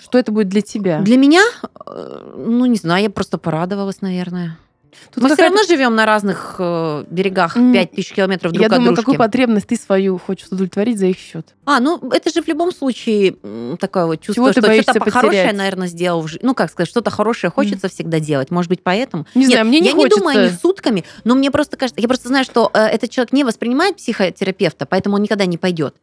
Что это будет для тебя? Для меня, э, ну, не знаю, я просто порадовалась, наверное. Тут Мы все какая-то- равно живем на разных э, берегах М, 5000 километров друг Я от думаю, дружки. какую потребность ты свою хочешь удовлетворить за их счет? А, ну это же в любом случае такое вот чувство, Чего ты что боишься что-то хорошее, наверное, сделал. в Ну, как сказать, что-то хорошее хочется всегда делать. Может быть, поэтому. Не Нет, знаю, мне не я хочется. не думаю о них сутками, но мне просто кажется, я просто знаю, что э, этот человек не воспринимает психотерапевта, поэтому он никогда не пойдет.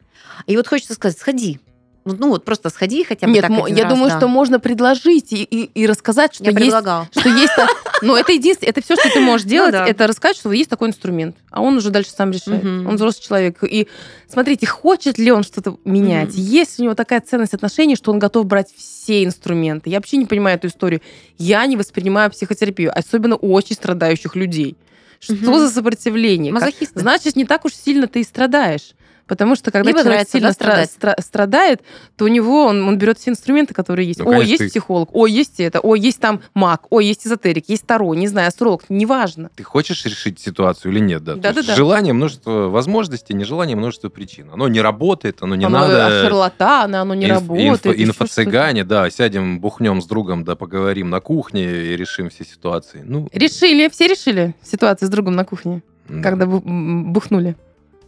И вот хочется сказать, сходи. Ну, ну, вот просто сходи хотя бы Нет, так я раз, думаю, да. что можно предложить и, и, и рассказать, что я есть предлагала. что есть... та- Ну, это единственное, это все, что ты можешь делать, да. это рассказать, что есть такой инструмент, а он уже дальше сам решает. Мгм. Он взрослый человек. И смотрите, хочет ли он что-то менять? Мгм. Есть у него такая ценность отношений, что он готов брать все инструменты? Я вообще не понимаю эту историю. Я не воспринимаю психотерапию, особенно у очень страдающих людей. Что Мгм. за сопротивление? Как-. Значит, не так уж сильно ты и страдаешь. Потому что когда Либо человек нравится, сильно да, стра- стра- страдает, то у него он, он берет все инструменты, которые есть. Ну, о, есть ты- психолог, о, есть это, о, есть там маг, о, есть эзотерик, есть таро, не знаю, астролог, неважно. Ты хочешь решить ситуацию или нет, да? То Да-да-да. есть Желание, множество возможностей, нежелание, множество причин. Оно не работает, оно не оно надо... шарлатаны, оно не Инф- работает. еще инфо-цыгане, да, сядем, бухнем с другом, да, поговорим на кухне и решим все ситуации. Ну. Решили, все решили ситуацию с другом на кухне, да. когда бухнули.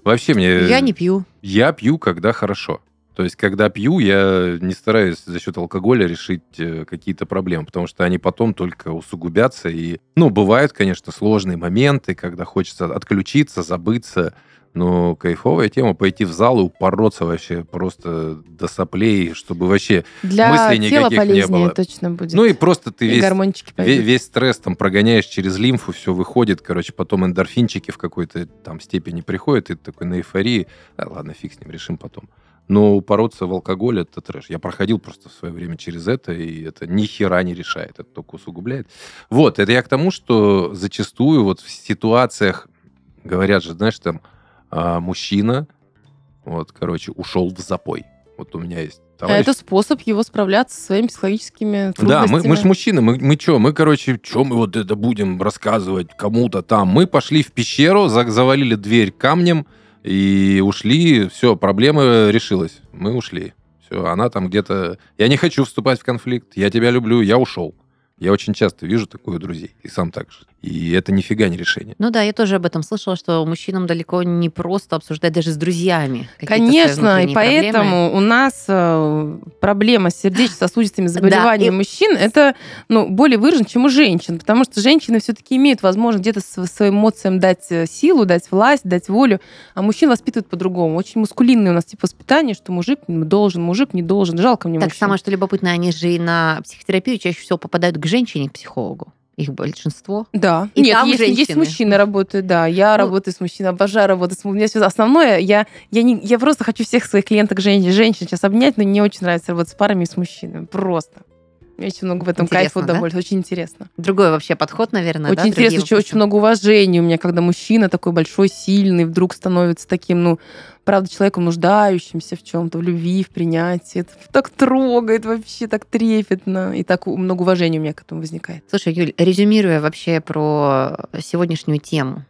Вообще мне... Я не пью. Я пью, когда хорошо. То есть, когда пью, я не стараюсь за счет алкоголя решить э, какие-то проблемы, потому что они потом только усугубятся. И, ну, бывают, конечно, сложные моменты, когда хочется отключиться, забыться. Но кайфовая тема пойти в зал и упороться вообще просто до соплей, чтобы вообще... Для Мыслей никаких не было. точно будет. Ну и просто ты И весь гормончики Ве- пойдут. Весь стресс там прогоняешь через лимфу, все выходит, короче, потом эндорфинчики в какой-то там степени приходят, и ты такой на эйфории. А, ладно, фиг с ним, решим потом. Но упороться в алкоголь это трэш. Я проходил просто в свое время через это, и это ни хера не решает, это только усугубляет. Вот, это я к тому, что зачастую вот в ситуациях, говорят же, знаешь, там, а, мужчина, вот, короче, ушел в запой. Вот у меня есть А товарищ, это способ его справляться со своими психологическими да, мы, трудностями. мы ж мужчины, мы, мы что, мы, короче, что мы вот это будем рассказывать кому-то там? Мы пошли в пещеру, за- завалили дверь камнем и ушли, все, проблема решилась, мы ушли. Все, она там где-то... Я не хочу вступать в конфликт, я тебя люблю, я ушел. Я очень часто вижу такое у друзей, и сам так же. И это нифига не решение. Ну да, я тоже об этом слышала, что мужчинам далеко не просто обсуждать даже с друзьями. Конечно, и внутренние проблемы. поэтому у нас э, проблема с сердечно-сосудистыми заболеваниями и- мужчин это ну, более выражена, чем у женщин, потому что женщины все-таки имеют возможность где-то св- своим эмоциям дать э, силу, дать власть, дать волю, а мужчин воспитывают по-другому. Очень мускулинное у нас тип воспитания, что мужик должен, мужик не должен. Жалко мне Так, мужчин. самое что любопытное, они же и на психотерапию чаще всего попадают к женщине, к психологу. Их большинство. Да. И Нет, там есть, есть мужчины работают, да. Я Ну- работаю с мужчиной, обожаю работать с мужчиной. У меня Основное, я, я, не, я просто хочу всех своих клиенток женщин, женщин сейчас обнять, но мне очень нравится работать с парами и с мужчинами. Просто. Очень много в этом Интересно, кайфа, да? удовольствия. Очень интересно. Другой вообще подход, наверное, очень да, интересно, очень, очень много уважения у меня, когда мужчина такой большой, сильный, вдруг становится таким, ну, правда, человеком нуждающимся в чем-то, в любви, в принятии. Это так трогает вообще, так трепетно. И так много уважения у меня к этому возникает. Слушай, Юль, резюмируя вообще про сегодняшнюю тему,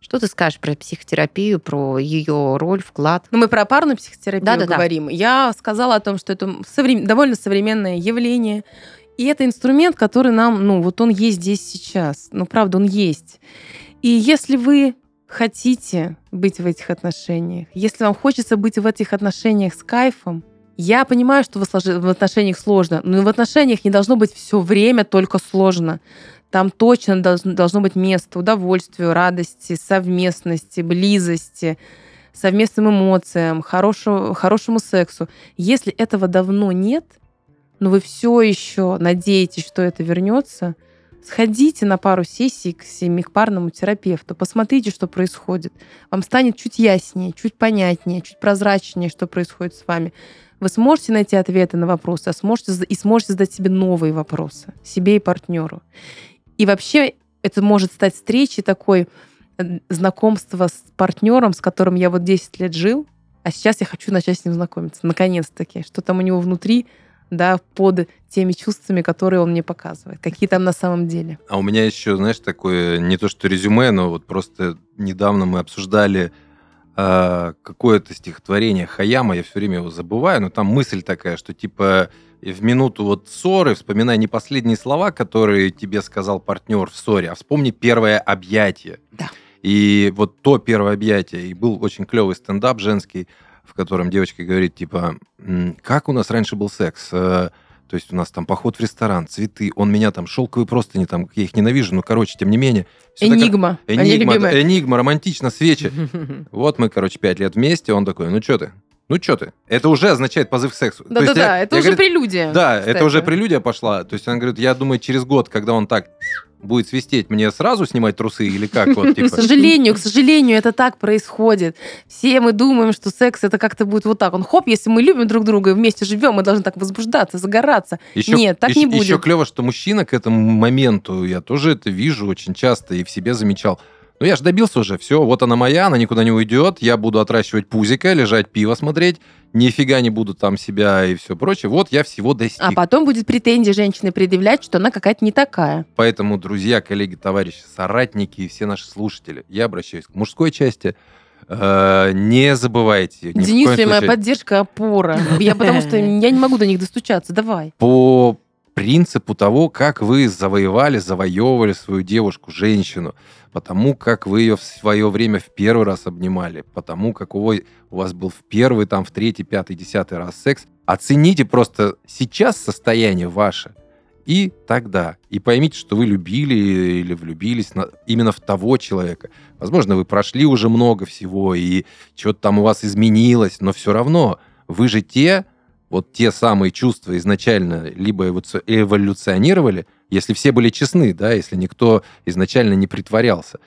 что ты скажешь про психотерапию, про ее роль, вклад? Ну, мы про парную психотерапию Да-да-да. говорим. Я сказала о том, что это соврем- довольно современное явление. И это инструмент, который нам, ну, вот он есть здесь сейчас. Ну, правда, он есть. И если вы хотите быть в этих отношениях, если вам хочется быть в этих отношениях с кайфом, я понимаю, что в отношениях сложно, но в отношениях не должно быть все время только сложно. Там точно должно быть место удовольствию, радости, совместности, близости, совместным эмоциям, хорошему, хорошему сексу. Если этого давно нет, но вы все еще надеетесь, что это вернется, сходите на пару сессий к семихпарному терапевту, посмотрите, что происходит. Вам станет чуть яснее, чуть понятнее, чуть прозрачнее, что происходит с вами. Вы сможете найти ответы на вопросы, а сможете, и сможете задать себе новые вопросы, себе и партнеру. И вообще это может стать встречей такой э, знакомства с партнером, с которым я вот 10 лет жил, а сейчас я хочу начать с ним знакомиться. Наконец-таки. Что там у него внутри, да, под теми чувствами, которые он мне показывает. Какие там на самом деле. А у меня еще, знаешь, такое, не то что резюме, но вот просто недавно мы обсуждали э, какое-то стихотворение Хаяма, я все время его забываю, но там мысль такая, что типа в минуту вот ссоры вспоминай не последние слова, которые тебе сказал партнер в ссоре, а вспомни первое объятие. Да. И вот то первое объятие, и был очень клевый стендап женский, в котором девочка говорит, типа, как у нас раньше был секс? Э, то есть у нас там поход в ресторан, цветы, он меня там, шелковые простыни, там, я их ненавижу, но, короче, тем не менее. Энигма. Так, энигма, энигма, романтично, свечи. Вот мы, короче, пять лет вместе, он такой, ну что ты? Ну что ты? Это уже означает позыв к сексу. Да-да-да, это я, уже говорит, прелюдия. Да, кстати. это уже прелюдия пошла. То есть она говорит, я думаю, через год, когда он так будет свистеть, мне сразу снимать трусы или как? Вот, типа? К сожалению, к сожалению, это так происходит. Все мы думаем, что секс это как-то будет вот так. Он хоп, если мы любим друг друга и вместе живем, мы должны так возбуждаться, загораться. Еще, Нет, так еще, не будет. Еще клево, что мужчина к этому моменту, я тоже это вижу очень часто и в себе замечал, ну, я же добился уже, все, вот она моя, она никуда не уйдет, я буду отращивать пузика, лежать пиво смотреть, нифига не буду там себя и все прочее. Вот я всего достиг. А потом будет претензия женщины предъявлять, что она какая-то не такая. Поэтому, друзья, коллеги, товарищи, соратники и все наши слушатели, я обращаюсь к мужской части. Э, не забывайте. Денис, моя поддержка, опора. Я потому что я не могу до них достучаться. Давай. По принципу того, как вы завоевали, завоевывали свою девушку, женщину, потому как вы ее в свое время в первый раз обнимали, потому какой у вас был в первый, там, в третий, пятый, десятый раз секс. Оцените просто сейчас состояние ваше и тогда. И поймите, что вы любили или влюбились на, именно в того человека. Возможно, вы прошли уже много всего, и что-то там у вас изменилось, но все равно вы же те, вот те самые чувства изначально либо эволюционировали, если все были честны, да, если никто изначально не притворялся.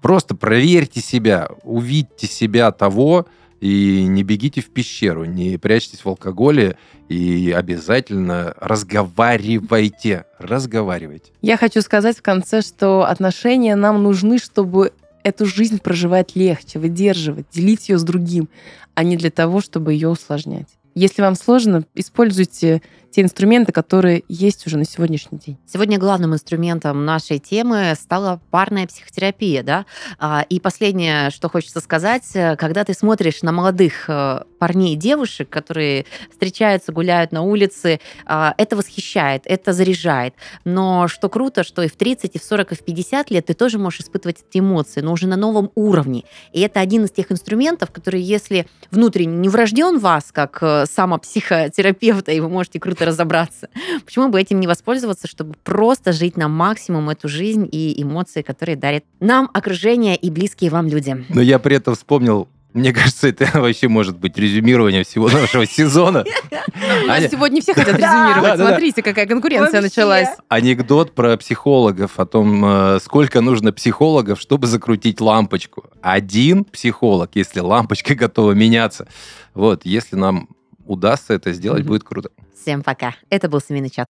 Просто проверьте себя, увидьте себя того, и не бегите в пещеру, не прячьтесь в алкоголе и обязательно разговаривайте, разговаривайте. Я хочу сказать в конце, что отношения нам нужны, чтобы эту жизнь проживать легче, выдерживать, делить ее с другим, а не для того, чтобы ее усложнять. Если вам сложно, используйте те инструменты, которые есть уже на сегодняшний день. Сегодня главным инструментом нашей темы стала парная психотерапия, да. А, и последнее, что хочется сказать, э, когда ты смотришь на молодых э, парней и девушек, которые встречаются, гуляют на улице, а, это восхищает, это заряжает. Но что круто, что и в 30, и в 40, и в 50 лет ты тоже можешь испытывать эти эмоции, но уже на новом уровне. И это один из тех инструментов, которые, если внутренне не врожден вас, как э, самопсихотерапевта, и вы можете круто разобраться. Почему бы этим не воспользоваться, чтобы просто жить на максимум эту жизнь и эмоции, которые дарит нам окружение и близкие вам люди. Но я при этом вспомнил мне кажется, это вообще может быть резюмирование всего нашего сезона. Нас сегодня все хотят резюмировать. Смотрите, какая конкуренция началась. Анекдот про психологов о том, э, сколько нужно психологов, чтобы закрутить лампочку. Один психолог, если лампочка готова меняться. Вот, если нам удастся это сделать, будет круто. Всем пока. Это был Семейный чат.